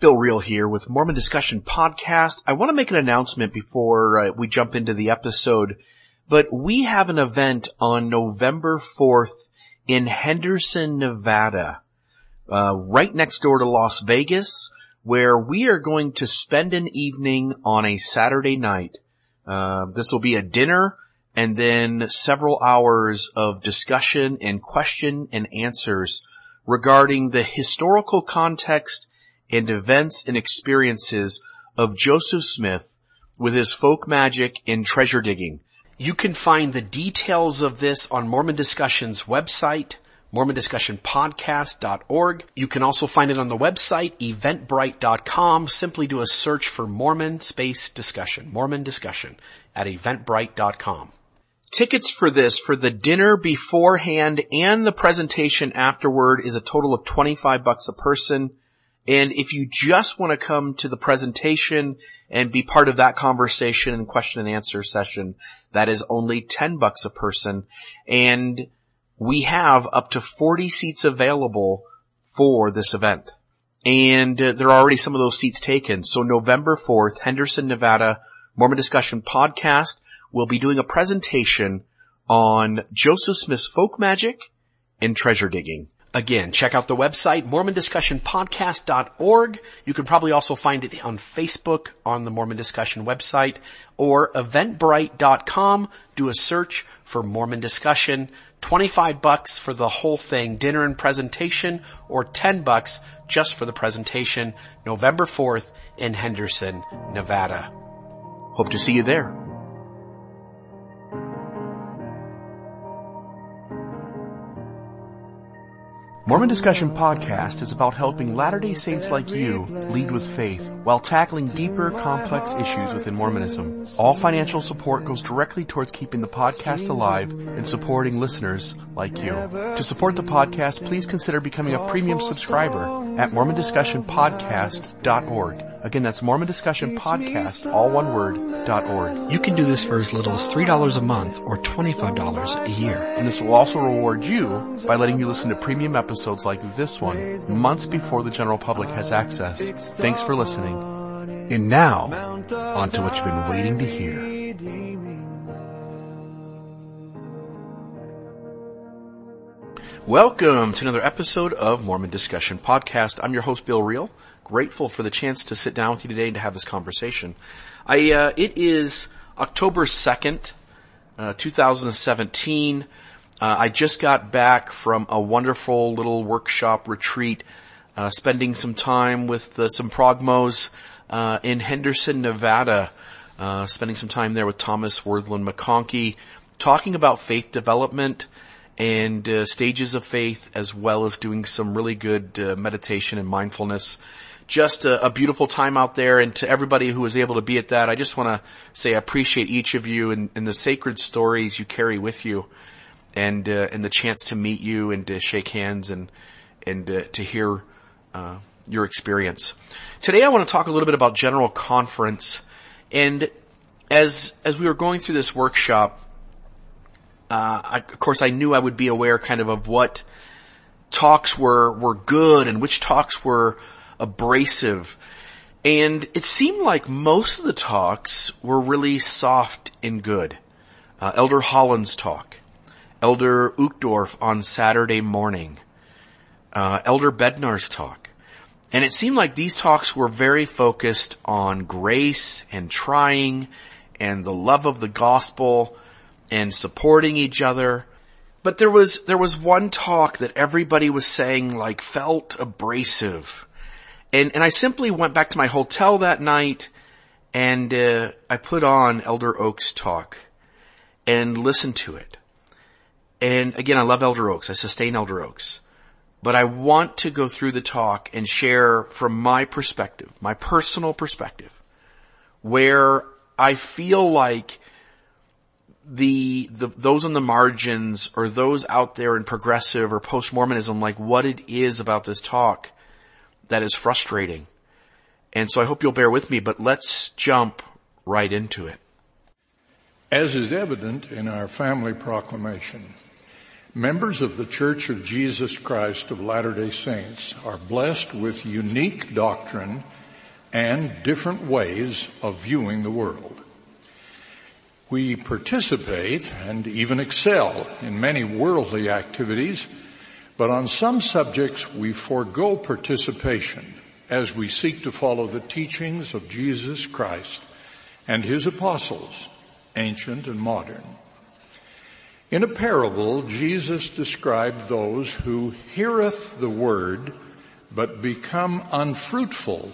Bill Reel here with Mormon Discussion Podcast. I want to make an announcement before uh, we jump into the episode, but we have an event on November 4th in Henderson, Nevada, uh, right next door to Las Vegas, where we are going to spend an evening on a Saturday night. Uh, this will be a dinner and then several hours of discussion and question and answers regarding the historical context and events and experiences of Joseph Smith with his folk magic and treasure digging. You can find the details of this on Mormon Discussion's website, mormondiscussionpodcast.org. You can also find it on the website, eventbrite.com. Simply do a search for Mormon space discussion, Mormon discussion at eventbrite.com. Tickets for this, for the dinner beforehand and the presentation afterward is a total of 25 bucks a person. And if you just want to come to the presentation and be part of that conversation and question and answer session, that is only 10 bucks a person. And we have up to 40 seats available for this event. And uh, there are already some of those seats taken. So November 4th, Henderson, Nevada, Mormon Discussion Podcast will be doing a presentation on Joseph Smith's folk magic and treasure digging. Again, check out the website, mormondiscussionpodcast.org. You can probably also find it on Facebook on the Mormon Discussion website or eventbrite.com. Do a search for Mormon Discussion. 25 bucks for the whole thing, dinner and presentation, or 10 bucks just for the presentation, November 4th in Henderson, Nevada. Hope to see you there. Mormon Discussion Podcast is about helping Latter-day Saints like you lead with faith while tackling deeper, complex issues within Mormonism. All financial support goes directly towards keeping the podcast alive and supporting listeners like you. To support the podcast, please consider becoming a premium subscriber at mormondiscussionpodcast.org. Again, that's Mormon Discussion Podcast, all one word, dot org. You can do this for as little as $3 a month or $25 a year. And this will also reward you by letting you listen to premium episodes like this one months before the general public has access. Thanks for listening. And now, on to what you've been waiting to hear. Welcome to another episode of Mormon Discussion Podcast. I'm your host, Bill Reel. Grateful for the chance to sit down with you today and to have this conversation. I, uh, it is October 2nd, uh, 2017. Uh, I just got back from a wonderful little workshop retreat, uh, spending some time with uh, some progmos uh, in Henderson, Nevada. spending some time there with Thomas Wirthlin McConkie, talking about faith development, and uh, stages of faith as well as doing some really good uh, meditation and mindfulness. Just a, a, beautiful time out there and to everybody who was able to be at that, I just want to say I appreciate each of you and, and, the sacred stories you carry with you and, uh, and the chance to meet you and to shake hands and, and uh, to hear, uh, your experience. Today I want to talk a little bit about General Conference and as, as we were going through this workshop, uh, I, of course I knew I would be aware kind of of what talks were, were good and which talks were abrasive. And it seemed like most of the talks were really soft and good. Uh, Elder Holland's talk, Elder Uchtdorf on Saturday morning, uh, Elder Bednar's talk. And it seemed like these talks were very focused on grace and trying and the love of the gospel and supporting each other. But there was, there was one talk that everybody was saying like felt abrasive. And, and I simply went back to my hotel that night and, uh, I put on Elder Oaks talk and listened to it. And again, I love Elder Oaks. I sustain Elder Oaks. But I want to go through the talk and share from my perspective, my personal perspective, where I feel like the, the, those on the margins or those out there in progressive or post-Mormonism, like what it is about this talk that is frustrating. And so I hope you'll bear with me, but let's jump right into it. As is evident in our family proclamation, Members of the Church of Jesus Christ of Latter-day Saints are blessed with unique doctrine and different ways of viewing the world. We participate and even excel in many worldly activities, but on some subjects we forego participation as we seek to follow the teachings of Jesus Christ and his apostles, ancient and modern. In a parable, Jesus described those who heareth the word, but become unfruitful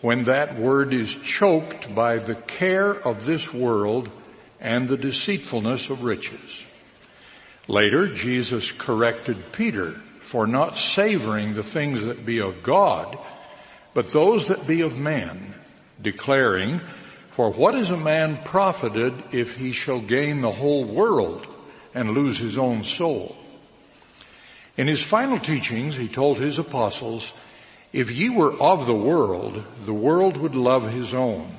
when that word is choked by the care of this world and the deceitfulness of riches. Later, Jesus corrected Peter for not savoring the things that be of God, but those that be of man, declaring, for what is a man profited if he shall gain the whole world and lose his own soul. In his final teachings, he told his apostles, if ye were of the world, the world would love his own.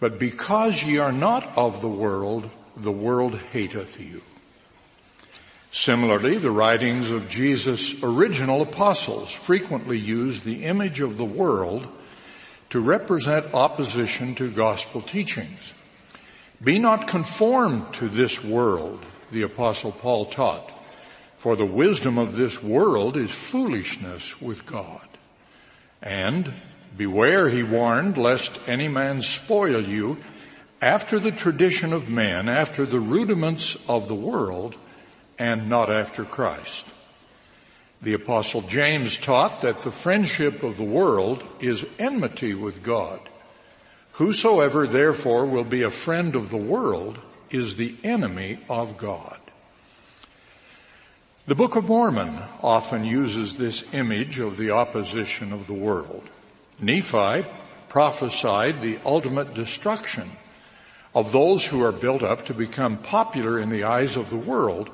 But because ye are not of the world, the world hateth you. Similarly, the writings of Jesus' original apostles frequently used the image of the world to represent opposition to gospel teachings. Be not conformed to this world, the apostle Paul taught. For the wisdom of this world is foolishness with God. And beware, he warned, lest any man spoil you after the tradition of men, after the rudiments of the world, and not after Christ. The apostle James taught that the friendship of the world is enmity with God. Whosoever therefore will be a friend of the world is the enemy of God. The Book of Mormon often uses this image of the opposition of the world. Nephi prophesied the ultimate destruction of those who are built up to become popular in the eyes of the world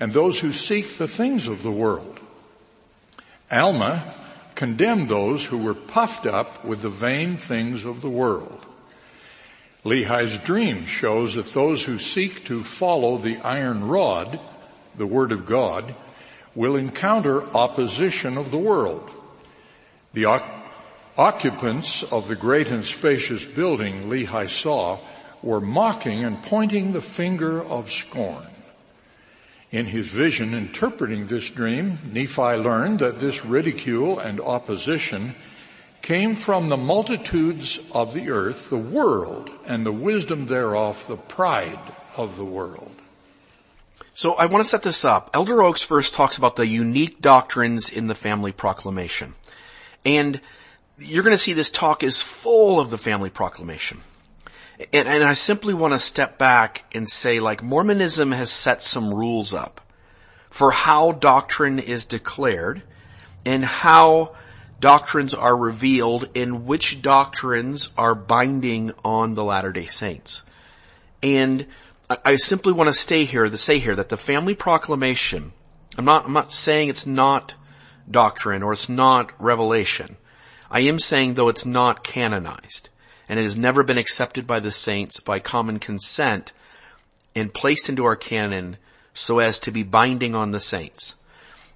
and those who seek the things of the world. Alma condemned those who were puffed up with the vain things of the world. Lehi's dream shows that those who seek to follow the iron rod, the word of God, will encounter opposition of the world. The occupants of the great and spacious building Lehi saw were mocking and pointing the finger of scorn. In his vision interpreting this dream, Nephi learned that this ridicule and opposition came from the multitudes of the earth, the world, and the wisdom thereof, the pride of the world. So I want to set this up. Elder Oaks first talks about the unique doctrines in the family proclamation. And you're going to see this talk is full of the family proclamation. And, and I simply want to step back and say like Mormonism has set some rules up for how doctrine is declared and how doctrines are revealed and which doctrines are binding on the Latter-day Saints. And I simply want to stay here, to say here that the family proclamation, I'm not, I'm not saying it's not doctrine or it's not revelation. I am saying though it's not canonized and it has never been accepted by the saints by common consent and placed into our canon so as to be binding on the saints.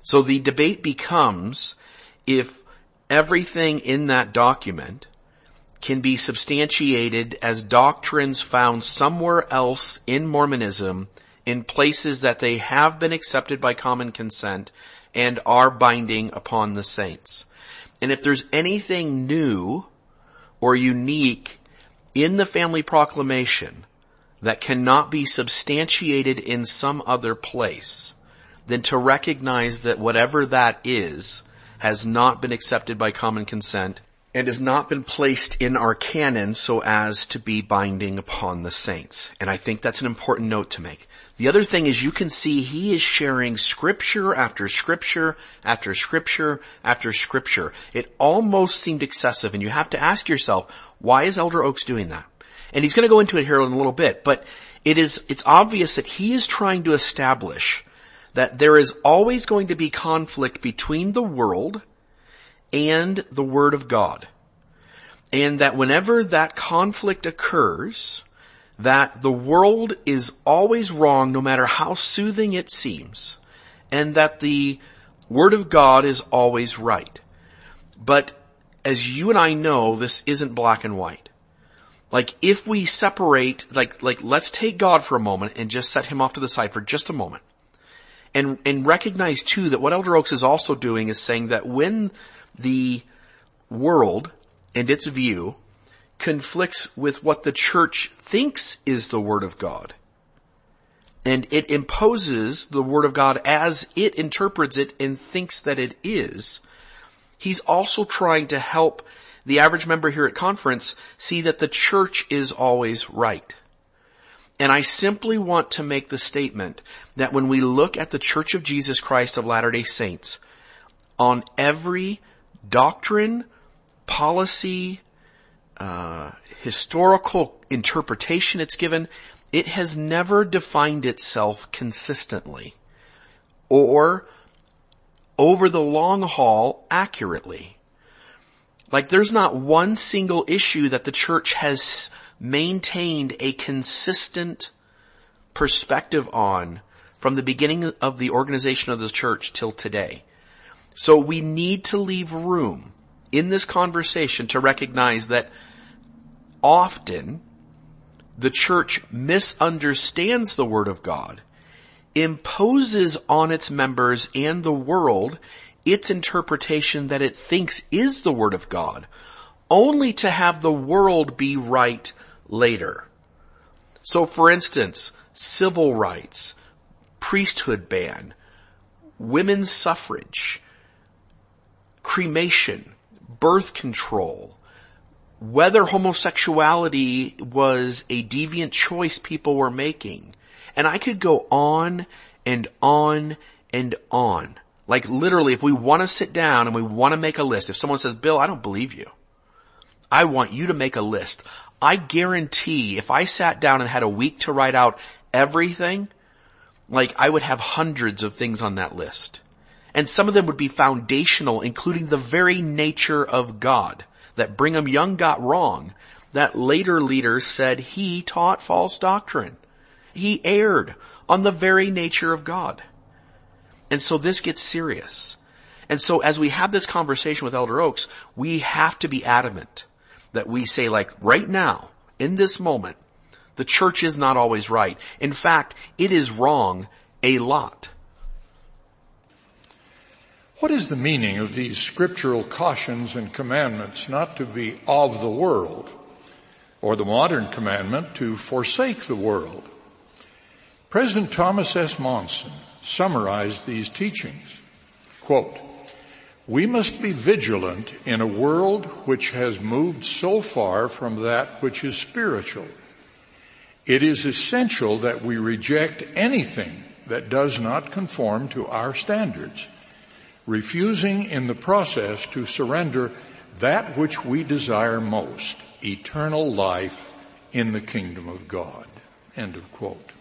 So the debate becomes if everything in that document can be substantiated as doctrines found somewhere else in Mormonism in places that they have been accepted by common consent and are binding upon the saints. And if there's anything new or unique in the family proclamation that cannot be substantiated in some other place, than to recognize that whatever that is has not been accepted by common consent and has not been placed in our canon so as to be binding upon the saints. And I think that's an important note to make. The other thing is you can see he is sharing scripture after scripture after scripture after scripture. It almost seemed excessive and you have to ask yourself, why is Elder Oaks doing that? And he's going to go into it here in a little bit, but it is, it's obvious that he is trying to establish that there is always going to be conflict between the world and the Word of God. And that whenever that conflict occurs, that the world is always wrong no matter how soothing it seems. and that the Word of God is always right. But as you and I know, this isn't black and white. Like if we separate, like, like let's take God for a moment and just set him off to the side for just a moment. And, and recognize too that what Elder Oaks is also doing is saying that when the world and its view conflicts with what the church thinks is the Word of God, and it imposes the Word of God as it interprets it and thinks that it is, he's also trying to help the average member here at conference see that the church is always right. And I simply want to make the statement that when we look at the Church of Jesus Christ of Latter-day Saints, on every doctrine, policy, uh, historical interpretation it's given, it has never defined itself consistently or over the long haul accurately. Like there's not one single issue that the church has maintained a consistent perspective on from the beginning of the organization of the church till today. So we need to leave room in this conversation to recognize that often the church misunderstands the word of God, imposes on its members and the world its interpretation that it thinks is the word of God, only to have the world be right later. So for instance, civil rights, priesthood ban, women's suffrage, cremation, birth control, whether homosexuality was a deviant choice people were making. And I could go on and on and on. Like literally, if we want to sit down and we want to make a list, if someone says, Bill, I don't believe you. I want you to make a list. I guarantee if I sat down and had a week to write out everything, like I would have hundreds of things on that list. And some of them would be foundational, including the very nature of God that Brigham Young got wrong, that later leaders said he taught false doctrine. He erred on the very nature of God. And so this gets serious. And so as we have this conversation with Elder Oaks, we have to be adamant that we say like right now, in this moment, the church is not always right. In fact, it is wrong a lot. What is the meaning of these scriptural cautions and commandments not to be of the world, or the modern commandment to forsake the world? President Thomas S. Monson summarized these teachings. Quote, we must be vigilant in a world which has moved so far from that which is spiritual. It is essential that we reject anything that does not conform to our standards refusing in the process to surrender that which we desire most, eternal life in the kingdom of God. End of quote.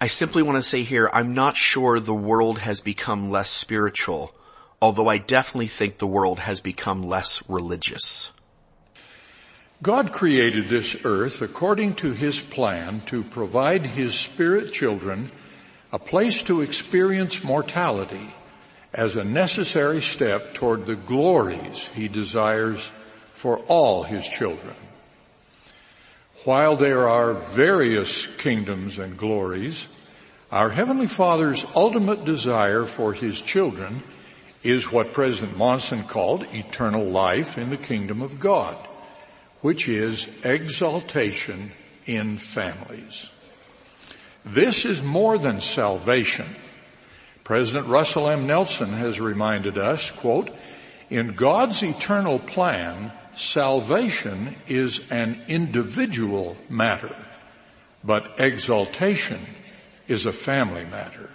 I simply want to say here, I'm not sure the world has become less spiritual, although I definitely think the world has become less religious. God created this earth according to His plan to provide His spirit children a place to experience mortality as a necessary step toward the glories he desires for all his children. While there are various kingdoms and glories, our Heavenly Father's ultimate desire for His children is what President Monson called eternal life in the kingdom of God, which is exaltation in families. This is more than salvation. President Russell M. Nelson has reminded us, quote, in God's eternal plan, salvation is an individual matter, but exaltation is a family matter.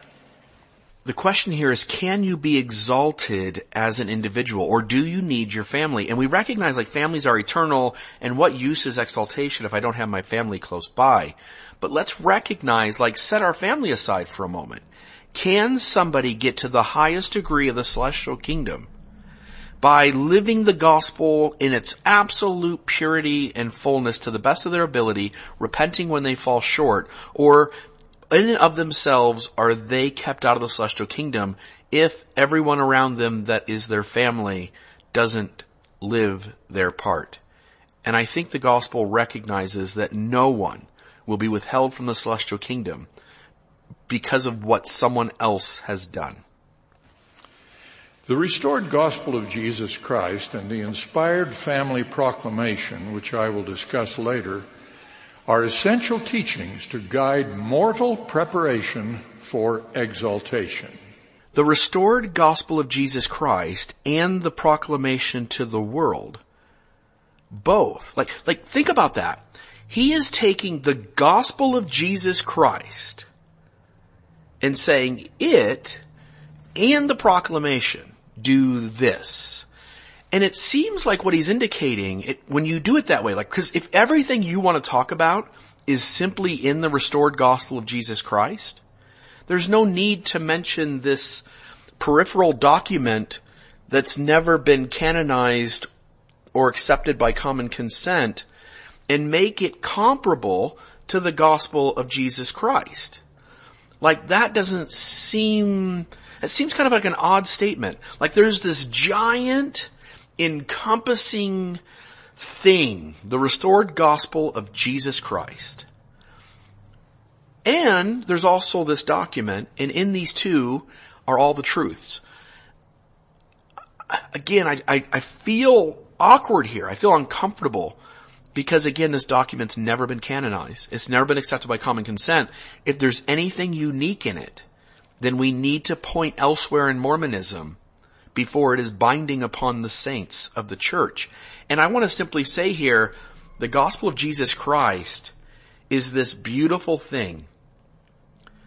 The question here is, can you be exalted as an individual or do you need your family? And we recognize like families are eternal and what use is exaltation if I don't have my family close by? But let's recognize, like set our family aside for a moment. Can somebody get to the highest degree of the celestial kingdom by living the gospel in its absolute purity and fullness to the best of their ability, repenting when they fall short, or in and of themselves are they kept out of the celestial kingdom if everyone around them that is their family doesn't live their part. And I think the gospel recognizes that no one will be withheld from the celestial kingdom because of what someone else has done. The restored gospel of Jesus Christ and the inspired family proclamation, which I will discuss later, are essential teachings to guide mortal preparation for exaltation. The restored gospel of Jesus Christ and the proclamation to the world, both, like, like think about that. He is taking the gospel of Jesus Christ and saying it and the proclamation do this. And it seems like what he's indicating, it, when you do it that way, like, cause if everything you want to talk about is simply in the restored gospel of Jesus Christ, there's no need to mention this peripheral document that's never been canonized or accepted by common consent and make it comparable to the gospel of Jesus Christ. Like that doesn't seem, it seems kind of like an odd statement. Like there's this giant encompassing thing, the restored gospel of Jesus Christ. And there's also this document, and in these two are all the truths. Again, I, I, I feel awkward here. I feel uncomfortable because again, this document's never been canonized. It's never been accepted by common consent. If there's anything unique in it, then we need to point elsewhere in Mormonism before it is binding upon the saints of the church. And I want to simply say here, the gospel of Jesus Christ is this beautiful thing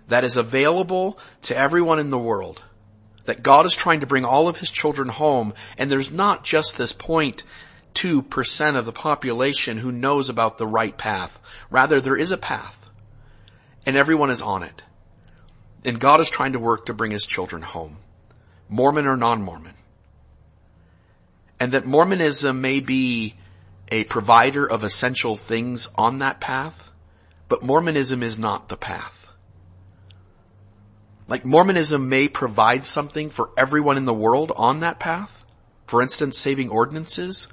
that is available to everyone in the world. That God is trying to bring all of his children home and there's not just this 0.2% of the population who knows about the right path. Rather, there is a path and everyone is on it. And God is trying to work to bring his children home. Mormon or non-Mormon. And that Mormonism may be a provider of essential things on that path, but Mormonism is not the path. Like Mormonism may provide something for everyone in the world on that path, for instance, saving ordinances,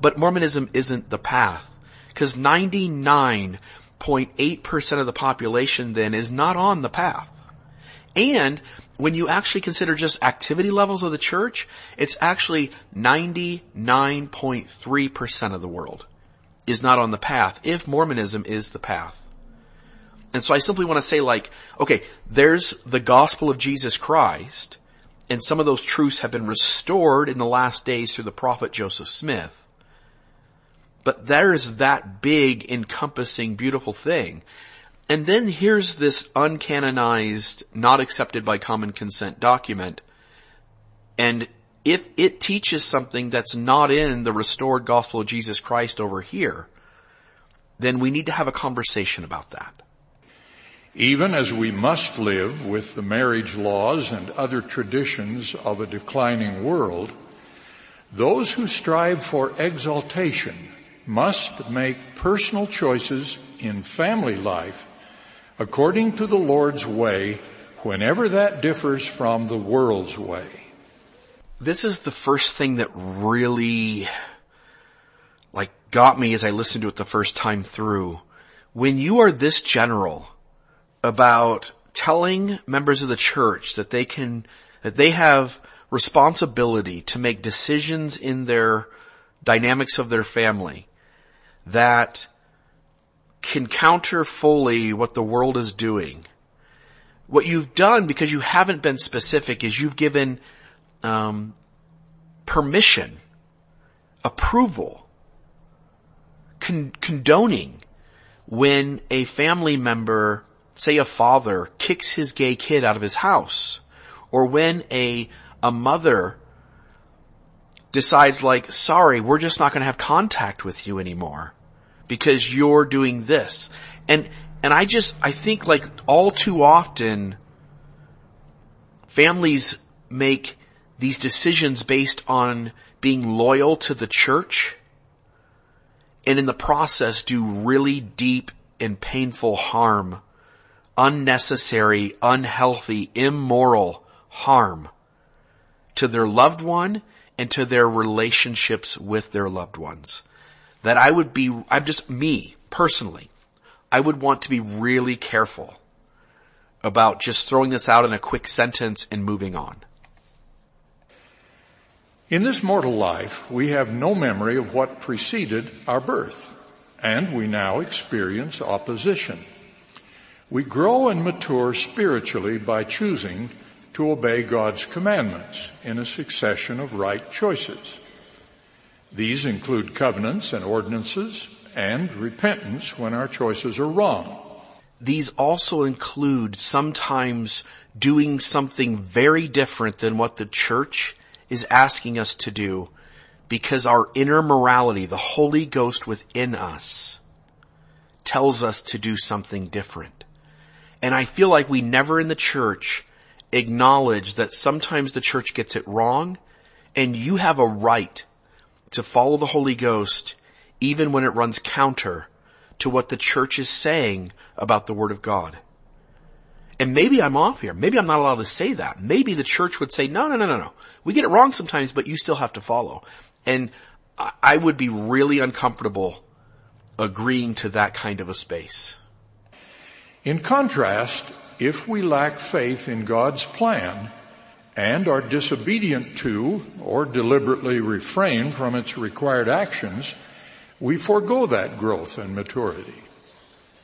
but Mormonism isn't the path, because 99.8% of the population then is not on the path. And when you actually consider just activity levels of the church, it's actually 99.3% of the world is not on the path if Mormonism is the path. And so I simply want to say like, okay, there's the gospel of Jesus Christ and some of those truths have been restored in the last days through the prophet Joseph Smith. But there's that big encompassing beautiful thing. And then here's this uncanonized, not accepted by common consent document. And if it teaches something that's not in the restored gospel of Jesus Christ over here, then we need to have a conversation about that. Even as we must live with the marriage laws and other traditions of a declining world, those who strive for exaltation must make personal choices in family life according to the Lord's way whenever that differs from the world's way. This is the first thing that really like got me as I listened to it the first time through. When you are this general about telling members of the church that they can, that they have responsibility to make decisions in their dynamics of their family that can counter fully what the world is doing. What you've done, because you haven't been specific, is you've given um, permission, approval, con- condoning when a family member, say a father, kicks his gay kid out of his house, or when a a mother decides like, sorry, we're just not going to have contact with you anymore because you're doing this. And, and I just, I think like all too often families make these decisions based on being loyal to the church and in the process do really deep and painful harm unnecessary, unhealthy, immoral harm to their loved one and to their relationships with their loved ones. That I would be, I'm just me, personally, I would want to be really careful about just throwing this out in a quick sentence and moving on. In this mortal life, we have no memory of what preceded our birth, and we now experience opposition. We grow and mature spiritually by choosing to obey God's commandments in a succession of right choices. These include covenants and ordinances and repentance when our choices are wrong. These also include sometimes doing something very different than what the church is asking us to do because our inner morality, the Holy Ghost within us, tells us to do something different. And I feel like we never in the church acknowledge that sometimes the church gets it wrong and you have a right to follow the Holy Ghost even when it runs counter to what the church is saying about the Word of God. And maybe I'm off here. Maybe I'm not allowed to say that. Maybe the church would say, no, no, no, no, no. We get it wrong sometimes, but you still have to follow. And I would be really uncomfortable agreeing to that kind of a space. In contrast, if we lack faith in God's plan and are disobedient to or deliberately refrain from its required actions, we forego that growth and maturity.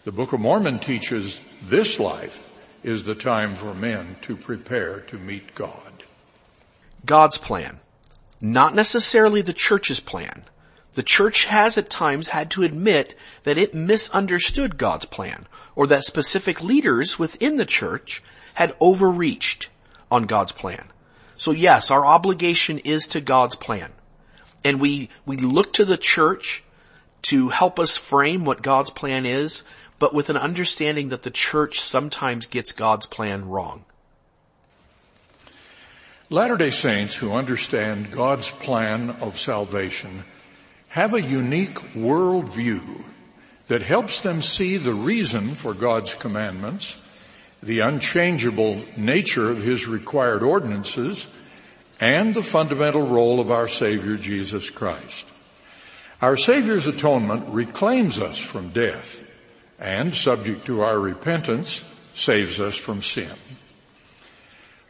The Book of Mormon teaches this life is the time for men to prepare to meet God. God's plan. Not necessarily the church's plan. The church has at times had to admit that it misunderstood God's plan or that specific leaders within the church had overreached on God's plan. So yes, our obligation is to God's plan. And we, we look to the church to help us frame what God's plan is, but with an understanding that the church sometimes gets God's plan wrong. Latter-day Saints who understand God's plan of salvation have a unique worldview that helps them see the reason for God's commandments, the unchangeable nature of His required ordinances, and the fundamental role of our Savior Jesus Christ. Our Savior's atonement reclaims us from death and, subject to our repentance, saves us from sin.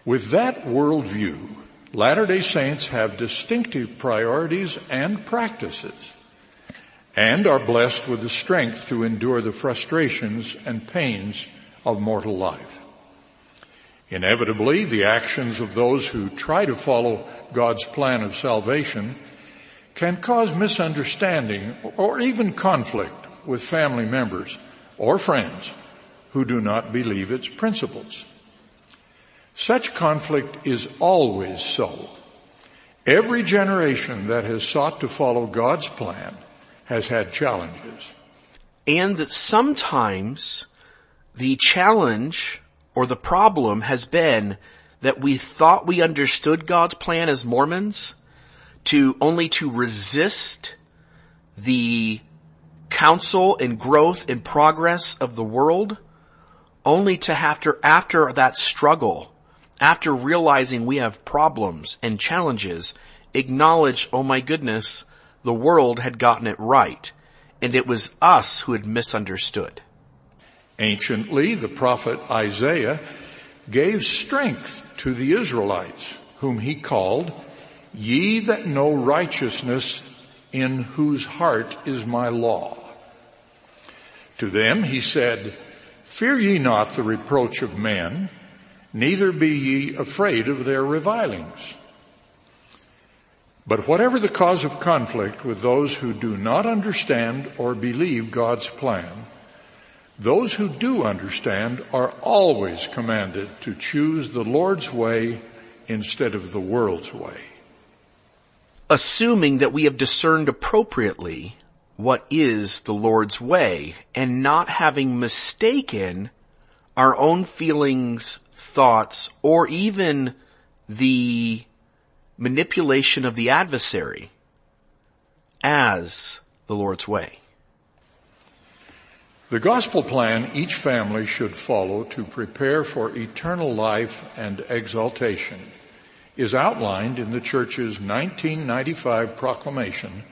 With that worldview, Latter-day Saints have distinctive priorities and practices and are blessed with the strength to endure the frustrations and pains of mortal life. Inevitably, the actions of those who try to follow God's plan of salvation can cause misunderstanding or even conflict with family members or friends who do not believe its principles. Such conflict is always so. Every generation that has sought to follow God's plan has had challenges. And that sometimes the challenge or the problem has been that we thought we understood God's plan as Mormons to only to resist the counsel and growth and progress of the world only to after, after that struggle after realizing we have problems and challenges, acknowledge, oh my goodness, the world had gotten it right, and it was us who had misunderstood. Anciently, the prophet Isaiah gave strength to the Israelites, whom he called, ye that know righteousness in whose heart is my law. To them he said, fear ye not the reproach of men, neither be ye afraid of their revilings. But whatever the cause of conflict with those who do not understand or believe God's plan, those who do understand are always commanded to choose the Lord's way instead of the world's way. Assuming that we have discerned appropriately what is the Lord's way and not having mistaken our own feelings thoughts, or even the manipulation of the adversary as the Lord's way. The gospel plan each family should follow to prepare for eternal life and exaltation is outlined in the church's 1995 proclamation,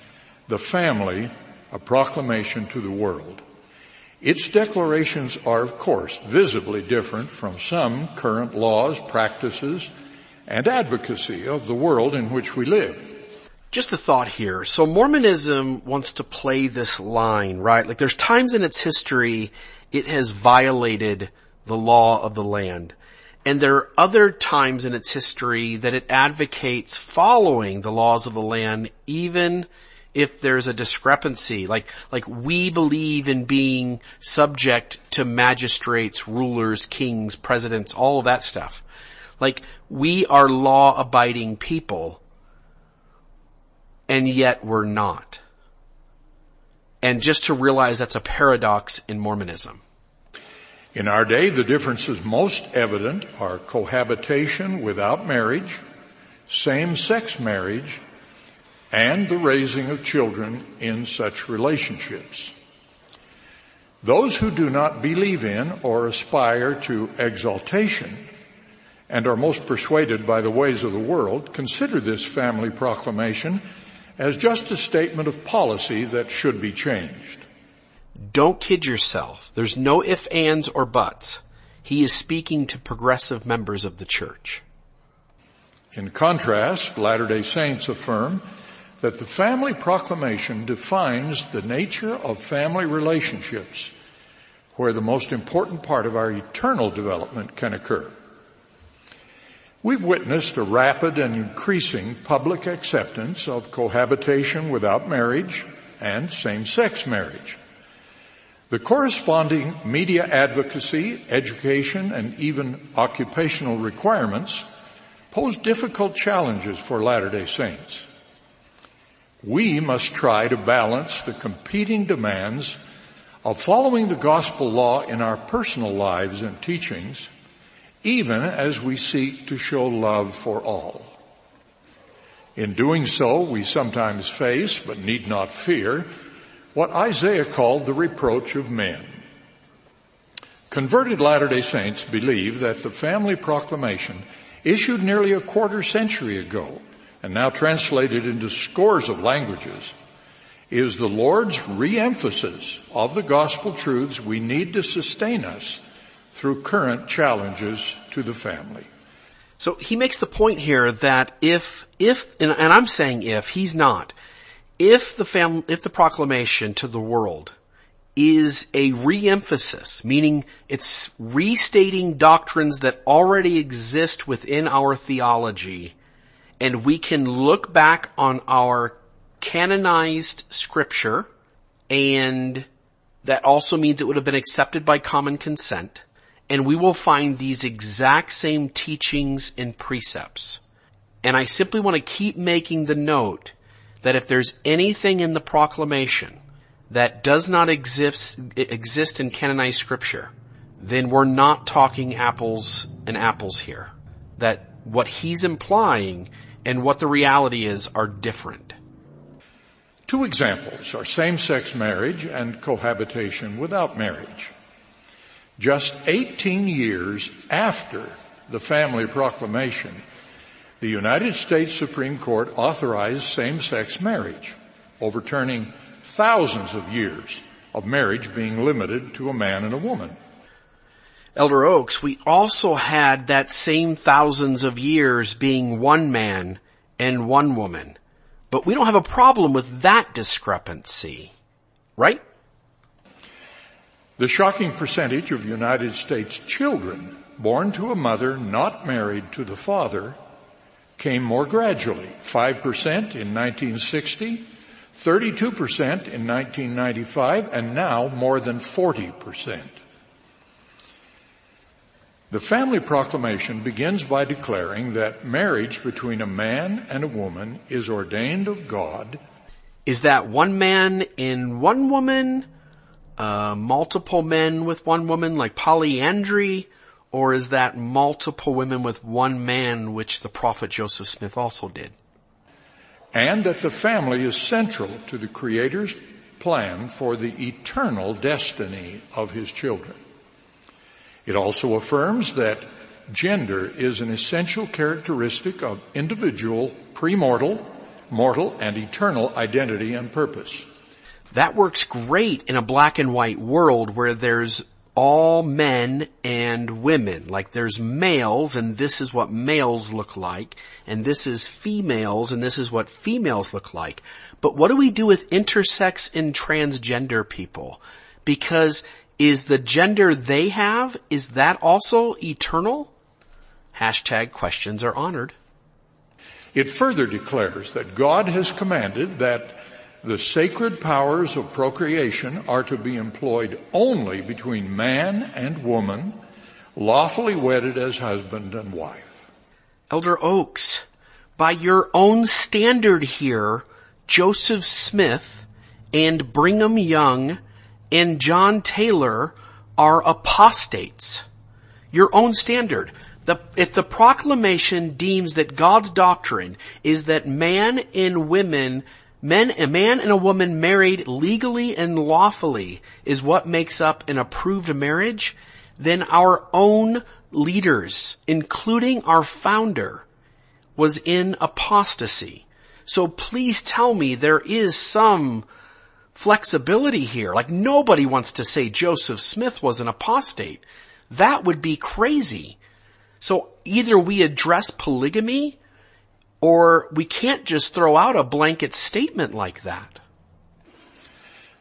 The Family, a Proclamation to the World. Its declarations are, of course, visibly different from some current laws, practices, and advocacy of the world in which we live. Just a thought here. So Mormonism wants to play this line, right? Like there's times in its history it has violated the law of the land. And there are other times in its history that it advocates following the laws of the land even if there's a discrepancy. Like, like we believe in being subject to magistrates, rulers, kings, presidents, all of that stuff. Like we are law abiding people and yet we're not. And just to realize that's a paradox in Mormonism. In our day, the differences most evident are cohabitation without marriage, same-sex marriage, and the raising of children in such relationships. Those who do not believe in or aspire to exaltation and are most persuaded by the ways of the world consider this family proclamation as just a statement of policy that should be changed. Don't kid yourself. There's no ifs, ands, or buts. He is speaking to progressive members of the church. In contrast, Latter-day Saints affirm that the family proclamation defines the nature of family relationships where the most important part of our eternal development can occur. We've witnessed a rapid and increasing public acceptance of cohabitation without marriage and same-sex marriage. The corresponding media advocacy, education, and even occupational requirements pose difficult challenges for Latter-day Saints. We must try to balance the competing demands of following the gospel law in our personal lives and teachings even as we seek to show love for all. In doing so, we sometimes face, but need not fear, what Isaiah called the reproach of men. Converted Latter-day Saints believe that the family proclamation issued nearly a quarter century ago and now translated into scores of languages is the Lord's re-emphasis of the gospel truths we need to sustain us through current challenges to the family. So he makes the point here that if, if, and, and I'm saying if, he's not, if the fam, if the proclamation to the world is a re-emphasis, meaning it's restating doctrines that already exist within our theology, and we can look back on our canonized scripture, and that also means it would have been accepted by common consent, and we will find these exact same teachings and precepts. And I simply want to keep making the note that if there's anything in the proclamation that does not exist, exist in canonized scripture, then we're not talking apples and apples here. That what he's implying and what the reality is are different. Two examples are same-sex marriage and cohabitation without marriage. Just 18 years after the family proclamation, the United States Supreme Court authorized same-sex marriage, overturning thousands of years of marriage being limited to a man and a woman. Elder Oaks, we also had that same thousands of years being one man and one woman. But we don't have a problem with that discrepancy, right? The shocking percentage of United States children born to a mother not married to the father came more gradually. 5% in 1960, 32% in 1995, and now more than 40%. The family proclamation begins by declaring that marriage between a man and a woman is ordained of God. Is that one man in one woman uh, multiple men with one woman like polyandry, or is that multiple women with one man, which the prophet Joseph Smith also did? And that the family is central to the Creator's plan for the eternal destiny of his children. It also affirms that gender is an essential characteristic of individual, premortal, mortal, and eternal identity and purpose. That works great in a black and white world where there's all men and women. Like there's males and this is what males look like and this is females and this is what females look like. But what do we do with intersex and transgender people? Because is the gender they have, is that also eternal? Hashtag questions are honored. It further declares that God has commanded that the sacred powers of procreation are to be employed only between man and woman, lawfully wedded as husband and wife. Elder Oaks, by your own standard here, Joseph Smith and Brigham Young and John Taylor are apostates. Your own standard. The, if the proclamation deems that God's doctrine is that man and women, men, a man and a woman married legally and lawfully is what makes up an approved marriage, then our own leaders, including our founder, was in apostasy. So please tell me there is some flexibility here. Like nobody wants to say Joseph Smith was an apostate. That would be crazy. So either we address polygamy or we can't just throw out a blanket statement like that.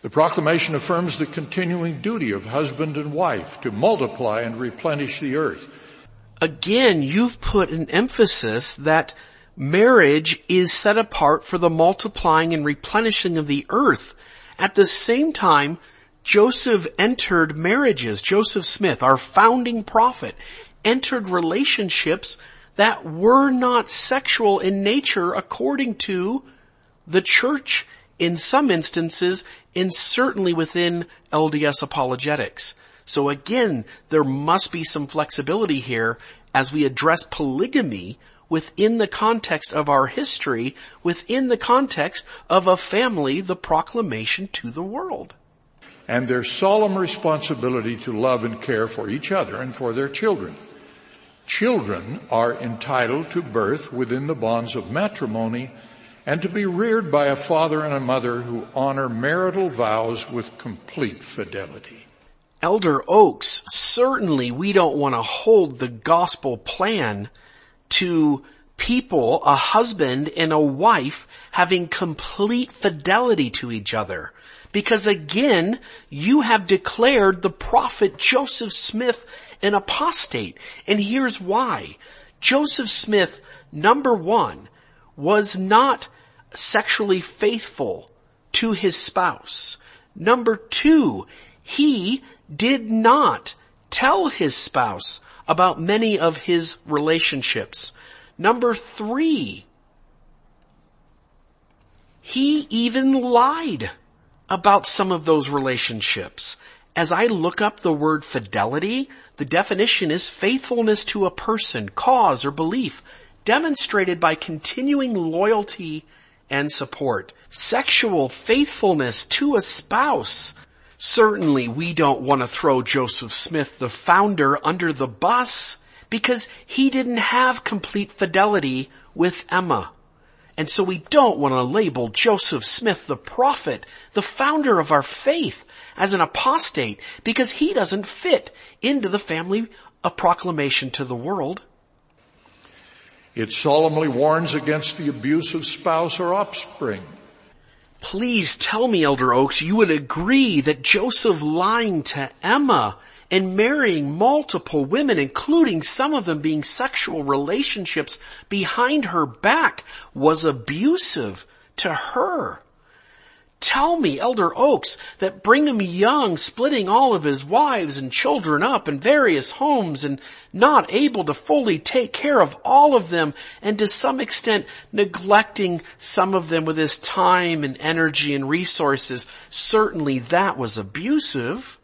The proclamation affirms the continuing duty of husband and wife to multiply and replenish the earth. Again, you've put an emphasis that marriage is set apart for the multiplying and replenishing of the earth. At the same time, Joseph entered marriages. Joseph Smith, our founding prophet, entered relationships that were not sexual in nature according to the church in some instances and certainly within LDS apologetics. So again, there must be some flexibility here as we address polygamy within the context of our history, within the context of a family, the proclamation to the world. And their solemn responsibility to love and care for each other and for their children. Children are entitled to birth within the bonds of matrimony and to be reared by a father and a mother who honor marital vows with complete fidelity. Elder Oaks, certainly we don't want to hold the gospel plan to people, a husband and a wife having complete fidelity to each other. Because again, you have declared the prophet Joseph Smith an apostate. And here's why. Joseph Smith, number one, was not sexually faithful to his spouse. Number two, he did not tell his spouse about many of his relationships. Number three, he even lied about some of those relationships. As I look up the word fidelity, the definition is faithfulness to a person, cause, or belief, demonstrated by continuing loyalty and support. Sexual faithfulness to a spouse. Certainly we don't want to throw Joseph Smith, the founder, under the bus because he didn't have complete fidelity with Emma. And so we don't want to label Joseph Smith, the prophet, the founder of our faith, as an apostate because he doesn't fit into the family of proclamation to the world. It solemnly warns against the abuse of spouse or offspring. Please tell me, Elder Oaks, you would agree that Joseph lying to Emma and marrying multiple women, including some of them being sexual relationships behind her back, was abusive to her. Tell me, Elder Oaks, that Brigham Young splitting all of his wives and children up in various homes and not able to fully take care of all of them and to some extent neglecting some of them with his time and energy and resources, certainly that was abusive.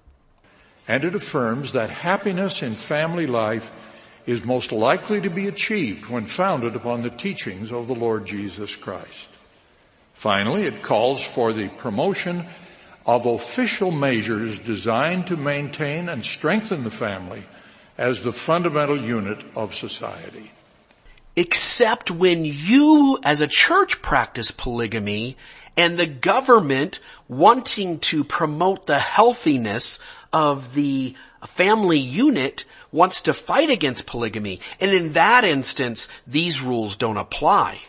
And it affirms that happiness in family life is most likely to be achieved when founded upon the teachings of the Lord Jesus Christ. Finally, it calls for the promotion of official measures designed to maintain and strengthen the family as the fundamental unit of society. Except when you as a church practice polygamy and the government wanting to promote the healthiness of the family unit wants to fight against polygamy. And in that instance, these rules don't apply.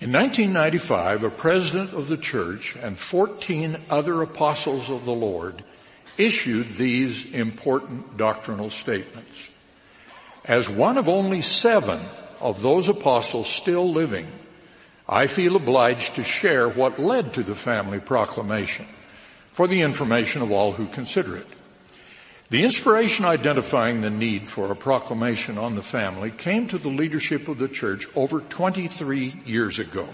In 1995, a president of the church and 14 other apostles of the Lord issued these important doctrinal statements. As one of only seven of those apostles still living, I feel obliged to share what led to the family proclamation for the information of all who consider it. The inspiration identifying the need for a proclamation on the family came to the leadership of the church over 23 years ago.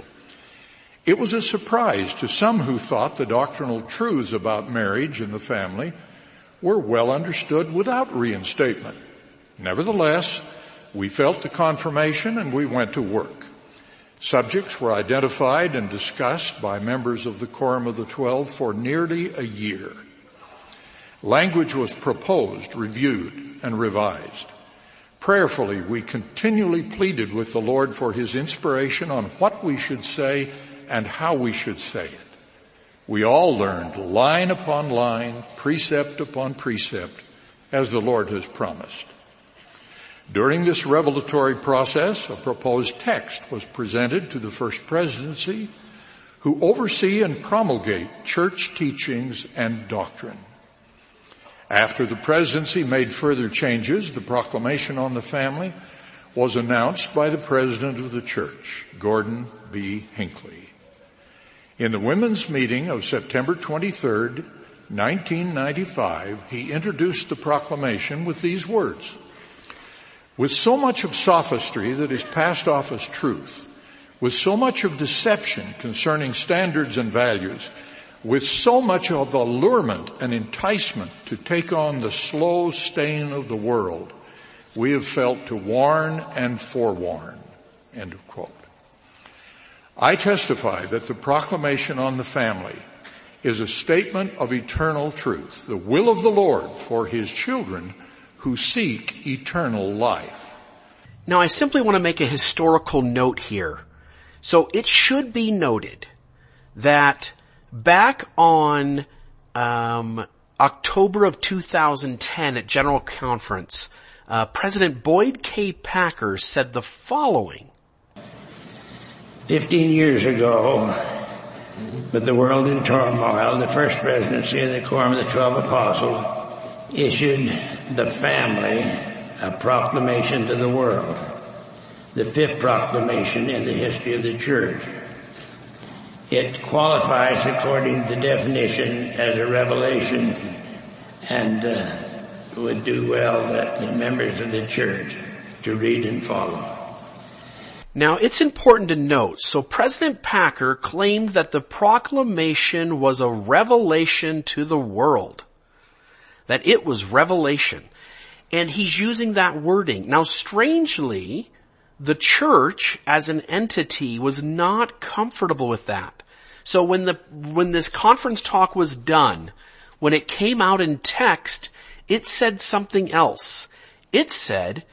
It was a surprise to some who thought the doctrinal truths about marriage and the family were well understood without reinstatement. Nevertheless, we felt the confirmation and we went to work. Subjects were identified and discussed by members of the Quorum of the Twelve for nearly a year. Language was proposed, reviewed, and revised. Prayerfully, we continually pleaded with the Lord for His inspiration on what we should say and how we should say it. We all learned line upon line, precept upon precept, as the Lord has promised. During this revelatory process, a proposed text was presented to the First Presidency, who oversee and promulgate church teachings and doctrine. After the presidency made further changes, the proclamation on the family was announced by the president of the church, Gordon B. Hinckley. In the women's meeting of September 23rd, 1995, he introduced the proclamation with these words. With so much of sophistry that is passed off as truth, with so much of deception concerning standards and values, with so much of allurement and enticement to take on the slow stain of the world, we have felt to warn and forewarn. End of quote. I testify that the proclamation on the family is a statement of eternal truth, the will of the Lord for his children who seek eternal life. Now I simply want to make a historical note here. So it should be noted that back on um, October of 2010 at General Conference, uh, President Boyd K. Packer said the following. Fifteen years ago, with the world in turmoil, the first presidency of the Quorum of the Twelve Apostles issued the family a proclamation to the world, the fifth proclamation in the history of the church. It qualifies according to the definition as a revelation and uh, would do well that the members of the church to read and follow. Now it's important to note, so President Packer claimed that the proclamation was a revelation to the world. That it was revelation. And he's using that wording. Now strangely, the church as an entity was not comfortable with that. So when the, when this conference talk was done, when it came out in text, it said something else. It said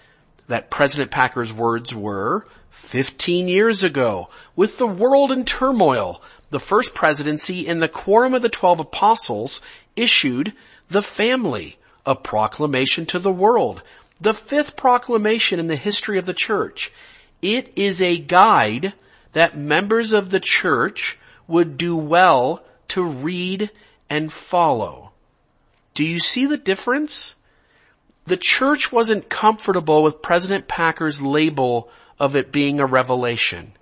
that President Packer's words were, 15 years ago, with the world in turmoil, the first presidency in the quorum of the twelve apostles issued the family, a proclamation to the world the fifth proclamation in the history of the church. It is a guide that members of the church would do well to read and follow. Do you see the difference? The church wasn't comfortable with President Packer's label of it being a revelation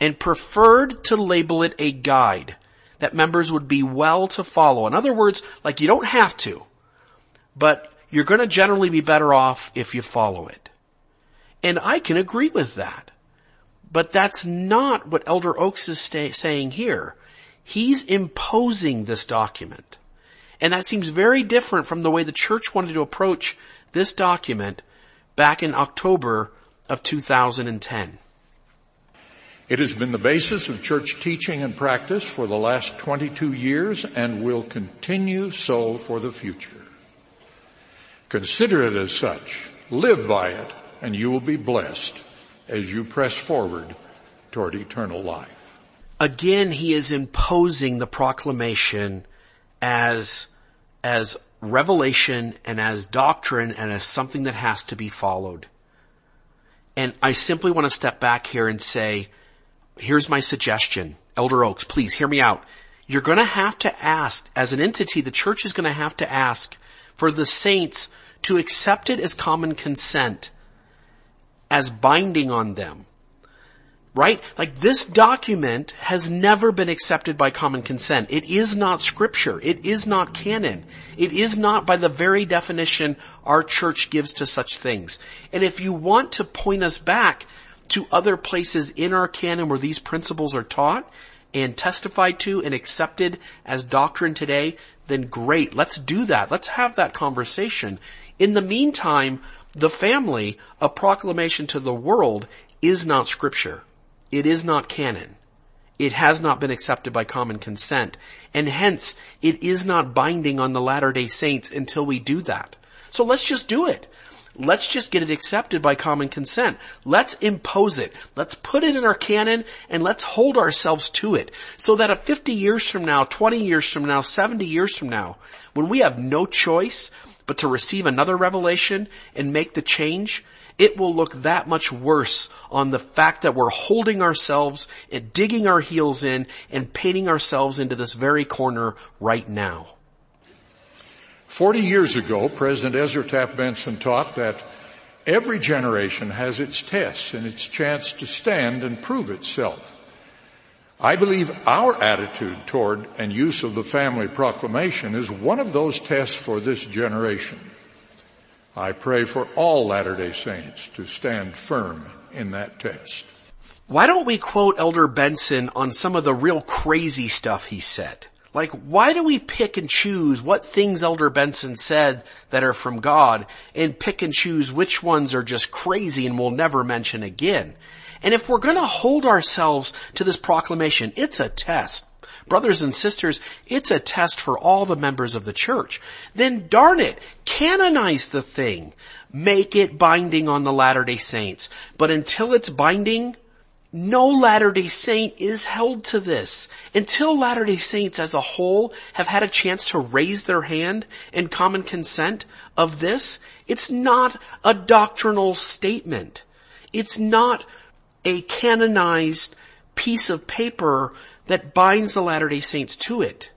and preferred to label it a guide that members would be well to follow. In other words, like you don't have to, but you're going to generally be better off if you follow it. And I can agree with that. But that's not what Elder Oaks is stay, saying here. He's imposing this document. And that seems very different from the way the church wanted to approach this document back in October of 2010. It has been the basis of church teaching and practice for the last 22 years and will continue so for the future. Consider it as such, live by it, and you will be blessed as you press forward toward eternal life. Again, he is imposing the proclamation as, as revelation and as doctrine and as something that has to be followed. And I simply want to step back here and say, here's my suggestion. Elder Oaks, please hear me out. You're going to have to ask, as an entity, the church is going to have to ask for the saints to accept it as common consent, as binding on them. Right? Like this document has never been accepted by common consent. It is not scripture. It is not canon. It is not by the very definition our church gives to such things. And if you want to point us back to other places in our canon where these principles are taught and testified to and accepted as doctrine today, then great. Let's do that. Let's have that conversation. In the meantime, the family, a proclamation to the world, is not scripture. It is not canon. It has not been accepted by common consent. And hence, it is not binding on the Latter-day Saints until we do that. So let's just do it. Let's just get it accepted by common consent. Let's impose it. Let's put it in our canon and let's hold ourselves to it so that at 50 years from now, 20 years from now, 70 years from now, when we have no choice but to receive another revelation and make the change, it will look that much worse on the fact that we're holding ourselves and digging our heels in and painting ourselves into this very corner right now. Forty years ago, President Ezra Taft Benson taught that every generation has its tests and its chance to stand and prove itself. I believe our attitude toward and use of the family proclamation is one of those tests for this generation. I pray for all Latter-day Saints to stand firm in that test. Why don't we quote Elder Benson on some of the real crazy stuff he said? Like, why do we pick and choose what things Elder Benson said that are from God and pick and choose which ones are just crazy and we'll never mention again? And if we're gonna hold ourselves to this proclamation, it's a test. Brothers and sisters, it's a test for all the members of the church. Then darn it, canonize the thing. Make it binding on the Latter-day Saints. But until it's binding, no Latter-day Saint is held to this. Until Latter-day Saints as a whole have had a chance to raise their hand in common consent of this, it's not a doctrinal statement. It's not a canonized piece of paper that binds the Latter-day Saints to it.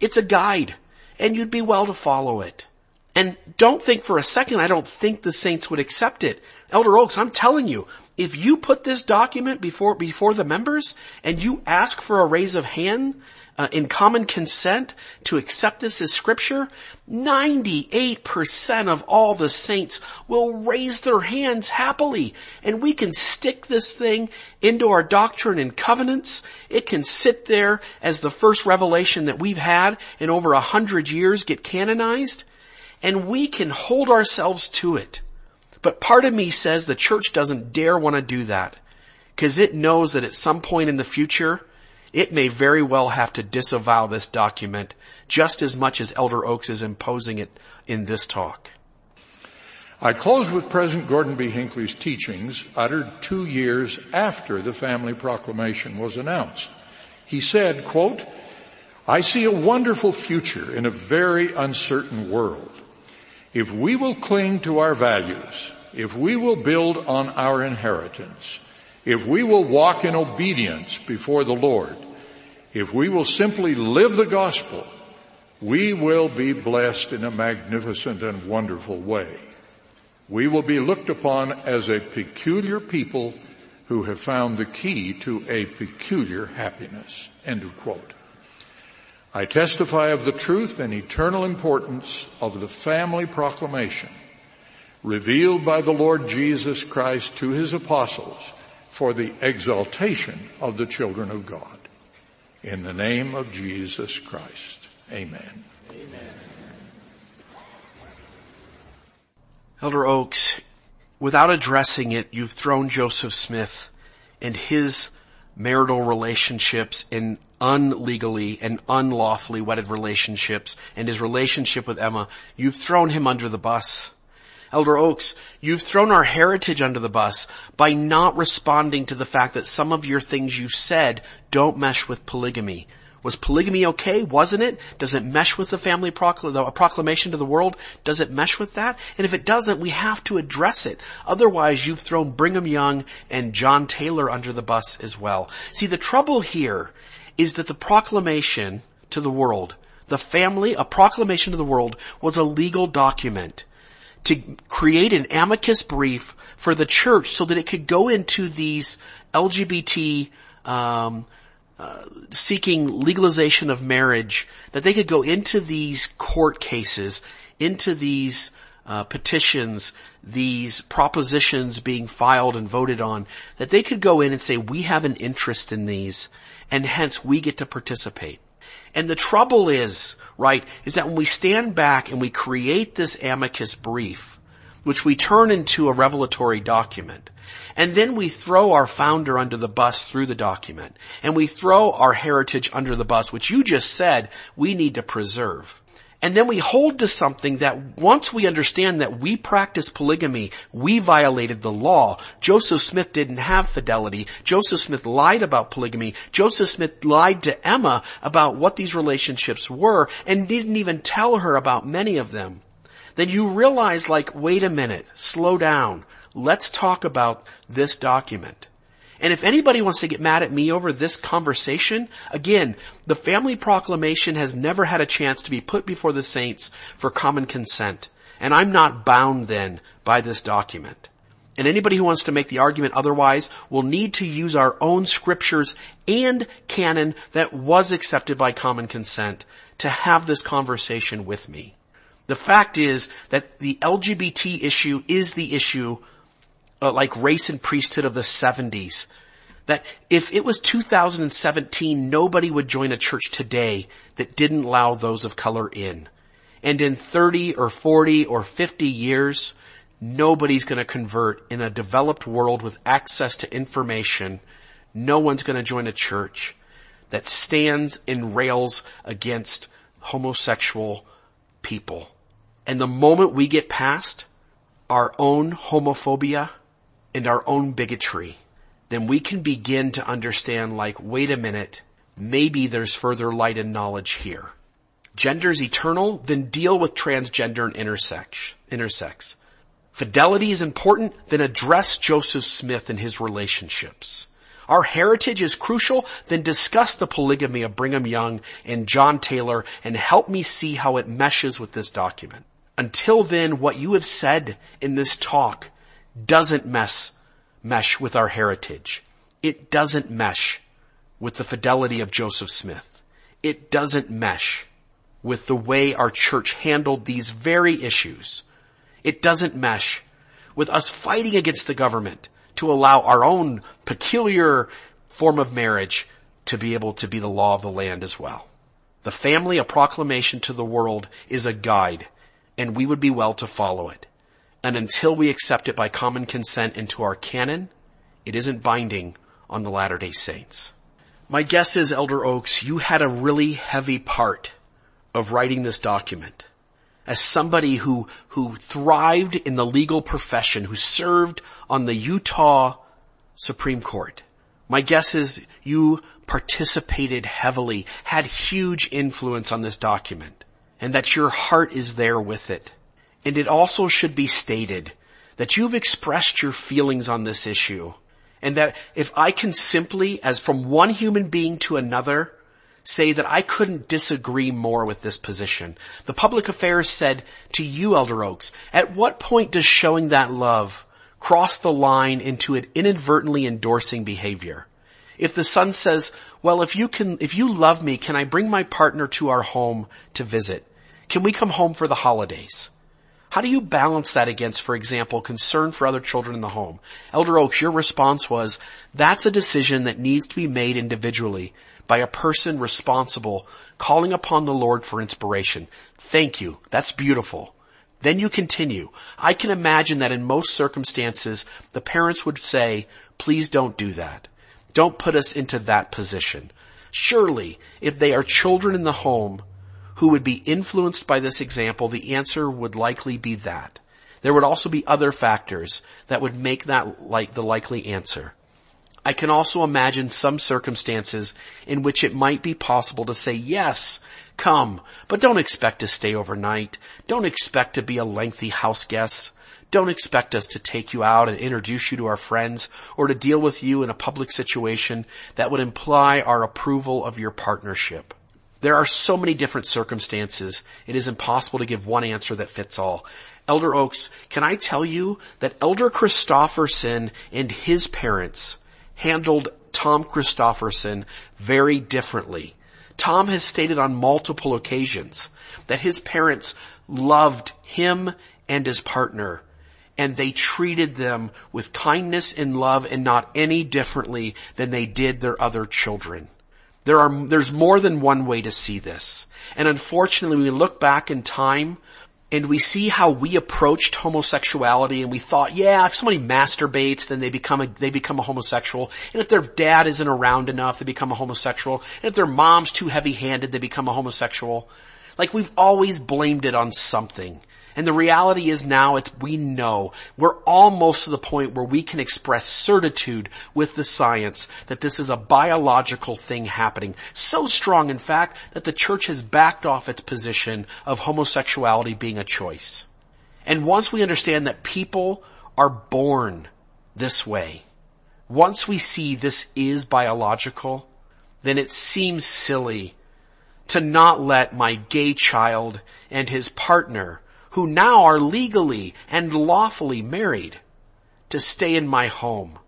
It's a guide and you'd be well to follow it. And don't think for a second I don't think the saints would accept it. Elder Oaks, I'm telling you, if you put this document before, before the members and you ask for a raise of hand uh, in common consent to accept this as scripture, 98% of all the saints will raise their hands happily and we can stick this thing into our doctrine and covenants. It can sit there as the first revelation that we've had in over a hundred years get canonized and we can hold ourselves to it. But part of me says the church doesn't dare want to do that because it knows that at some point in the future, it may very well have to disavow this document just as much as Elder Oaks is imposing it in this talk. I close with President Gordon B. Hinckley's teachings uttered two years after the family proclamation was announced. He said, quote, I see a wonderful future in a very uncertain world. If we will cling to our values, if we will build on our inheritance, if we will walk in obedience before the Lord, if we will simply live the gospel, we will be blessed in a magnificent and wonderful way. We will be looked upon as a peculiar people who have found the key to a peculiar happiness. End of quote. I testify of the truth and eternal importance of the family proclamation revealed by the Lord Jesus Christ to his apostles for the exaltation of the children of God. In the name of Jesus Christ. Amen. Amen. Elder Oaks, without addressing it, you've thrown Joseph Smith and his marital relationships and unlegally and unlawfully wedded relationships and his relationship with Emma, you've thrown him under the bus. Elder Oaks, you've thrown our heritage under the bus by not responding to the fact that some of your things you've said don't mesh with polygamy. Was polygamy okay? Wasn't it? Does it mesh with the family procl- the proclamation to the world? Does it mesh with that? And if it doesn't, we have to address it. Otherwise, you've thrown Brigham Young and John Taylor under the bus as well. See, the trouble here is that the proclamation to the world, the family, a proclamation to the world was a legal document to create an amicus brief for the church so that it could go into these LGBT um, uh, seeking legalization of marriage, that they could go into these court cases, into these uh, petitions, these propositions being filed and voted on, that they could go in and say, we have an interest in these, and hence we get to participate. And the trouble is, right, is that when we stand back and we create this amicus brief, which we turn into a revelatory document, and then we throw our founder under the bus through the document, and we throw our heritage under the bus, which you just said we need to preserve. And then we hold to something that once we understand that we practice polygamy, we violated the law. Joseph Smith didn't have fidelity. Joseph Smith lied about polygamy. Joseph Smith lied to Emma about what these relationships were and didn't even tell her about many of them. Then you realize like, wait a minute, slow down. Let's talk about this document. And if anybody wants to get mad at me over this conversation, again, the family proclamation has never had a chance to be put before the saints for common consent. And I'm not bound then by this document. And anybody who wants to make the argument otherwise will need to use our own scriptures and canon that was accepted by common consent to have this conversation with me. The fact is that the LGBT issue is the issue uh, like race and priesthood of the 70s. That if it was 2017, nobody would join a church today that didn't allow those of color in. And in 30 or 40 or 50 years, nobody's gonna convert in a developed world with access to information. No one's gonna join a church that stands and rails against homosexual people. And the moment we get past our own homophobia, and our own bigotry, then we can begin to understand like, wait a minute, maybe there's further light and knowledge here. Gender's eternal, then deal with transgender and intersex, intersex. Fidelity is important, then address Joseph Smith and his relationships. Our heritage is crucial, then discuss the polygamy of Brigham Young and John Taylor and help me see how it meshes with this document. Until then, what you have said in this talk doesn't mess, mesh with our heritage. It doesn't mesh with the fidelity of Joseph Smith. It doesn't mesh with the way our church handled these very issues. It doesn't mesh with us fighting against the government to allow our own peculiar form of marriage to be able to be the law of the land as well. The family, a proclamation to the world, is a guide, and we would be well to follow it. And until we accept it by common consent into our canon, it isn't binding on the Latter-day Saints. My guess is, Elder Oaks, you had a really heavy part of writing this document. As somebody who, who thrived in the legal profession, who served on the Utah Supreme Court, my guess is you participated heavily, had huge influence on this document, and that your heart is there with it. And it also should be stated that you've expressed your feelings on this issue and that if I can simply, as from one human being to another, say that I couldn't disagree more with this position. The public affairs said to you, Elder Oaks, at what point does showing that love cross the line into an inadvertently endorsing behavior? If the son says, well, if you can, if you love me, can I bring my partner to our home to visit? Can we come home for the holidays? How do you balance that against, for example, concern for other children in the home? Elder Oaks, your response was, that's a decision that needs to be made individually by a person responsible calling upon the Lord for inspiration. Thank you. That's beautiful. Then you continue. I can imagine that in most circumstances, the parents would say, please don't do that. Don't put us into that position. Surely, if they are children in the home who would be influenced by this example, the answer would likely be that. There would also be other factors that would make that like the likely answer. I can also imagine some circumstances in which it might be possible to say, yes, come, but don't expect to stay overnight. Don't expect to be a lengthy house guest. Don't expect us to take you out and introduce you to our friends or to deal with you in a public situation that would imply our approval of your partnership. There are so many different circumstances, it is impossible to give one answer that fits all. Elder Oaks, can I tell you that Elder Christofferson and his parents handled Tom Christofferson very differently. Tom has stated on multiple occasions that his parents loved him and his partner and they treated them with kindness and love and not any differently than they did their other children. There are, there's more than one way to see this. And unfortunately, we look back in time and we see how we approached homosexuality and we thought, yeah, if somebody masturbates, then they become a, they become a homosexual. And if their dad isn't around enough, they become a homosexual. And if their mom's too heavy-handed, they become a homosexual. Like we've always blamed it on something. And the reality is now it's, we know, we're almost to the point where we can express certitude with the science that this is a biological thing happening. So strong, in fact, that the church has backed off its position of homosexuality being a choice. And once we understand that people are born this way, once we see this is biological, then it seems silly to not let my gay child and his partner who now are legally and lawfully married to stay in my home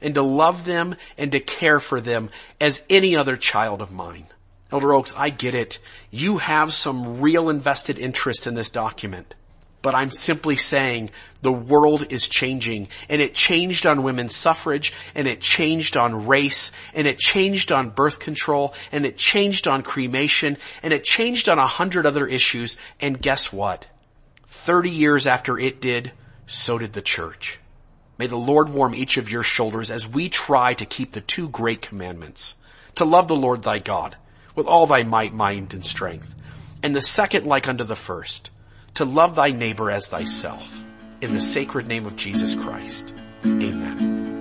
and to love them and to care for them as any other child of mine. Elder Oaks, I get it. You have some real invested interest in this document. But I'm simply saying the world is changing and it changed on women's suffrage and it changed on race and it changed on birth control and it changed on cremation and it changed on a hundred other issues. And guess what? 30 years after it did, so did the church. May the Lord warm each of your shoulders as we try to keep the two great commandments. To love the Lord thy God with all thy might, mind, and strength. And the second like unto the first, to love thy neighbor as thyself. In the sacred name of Jesus Christ. Amen.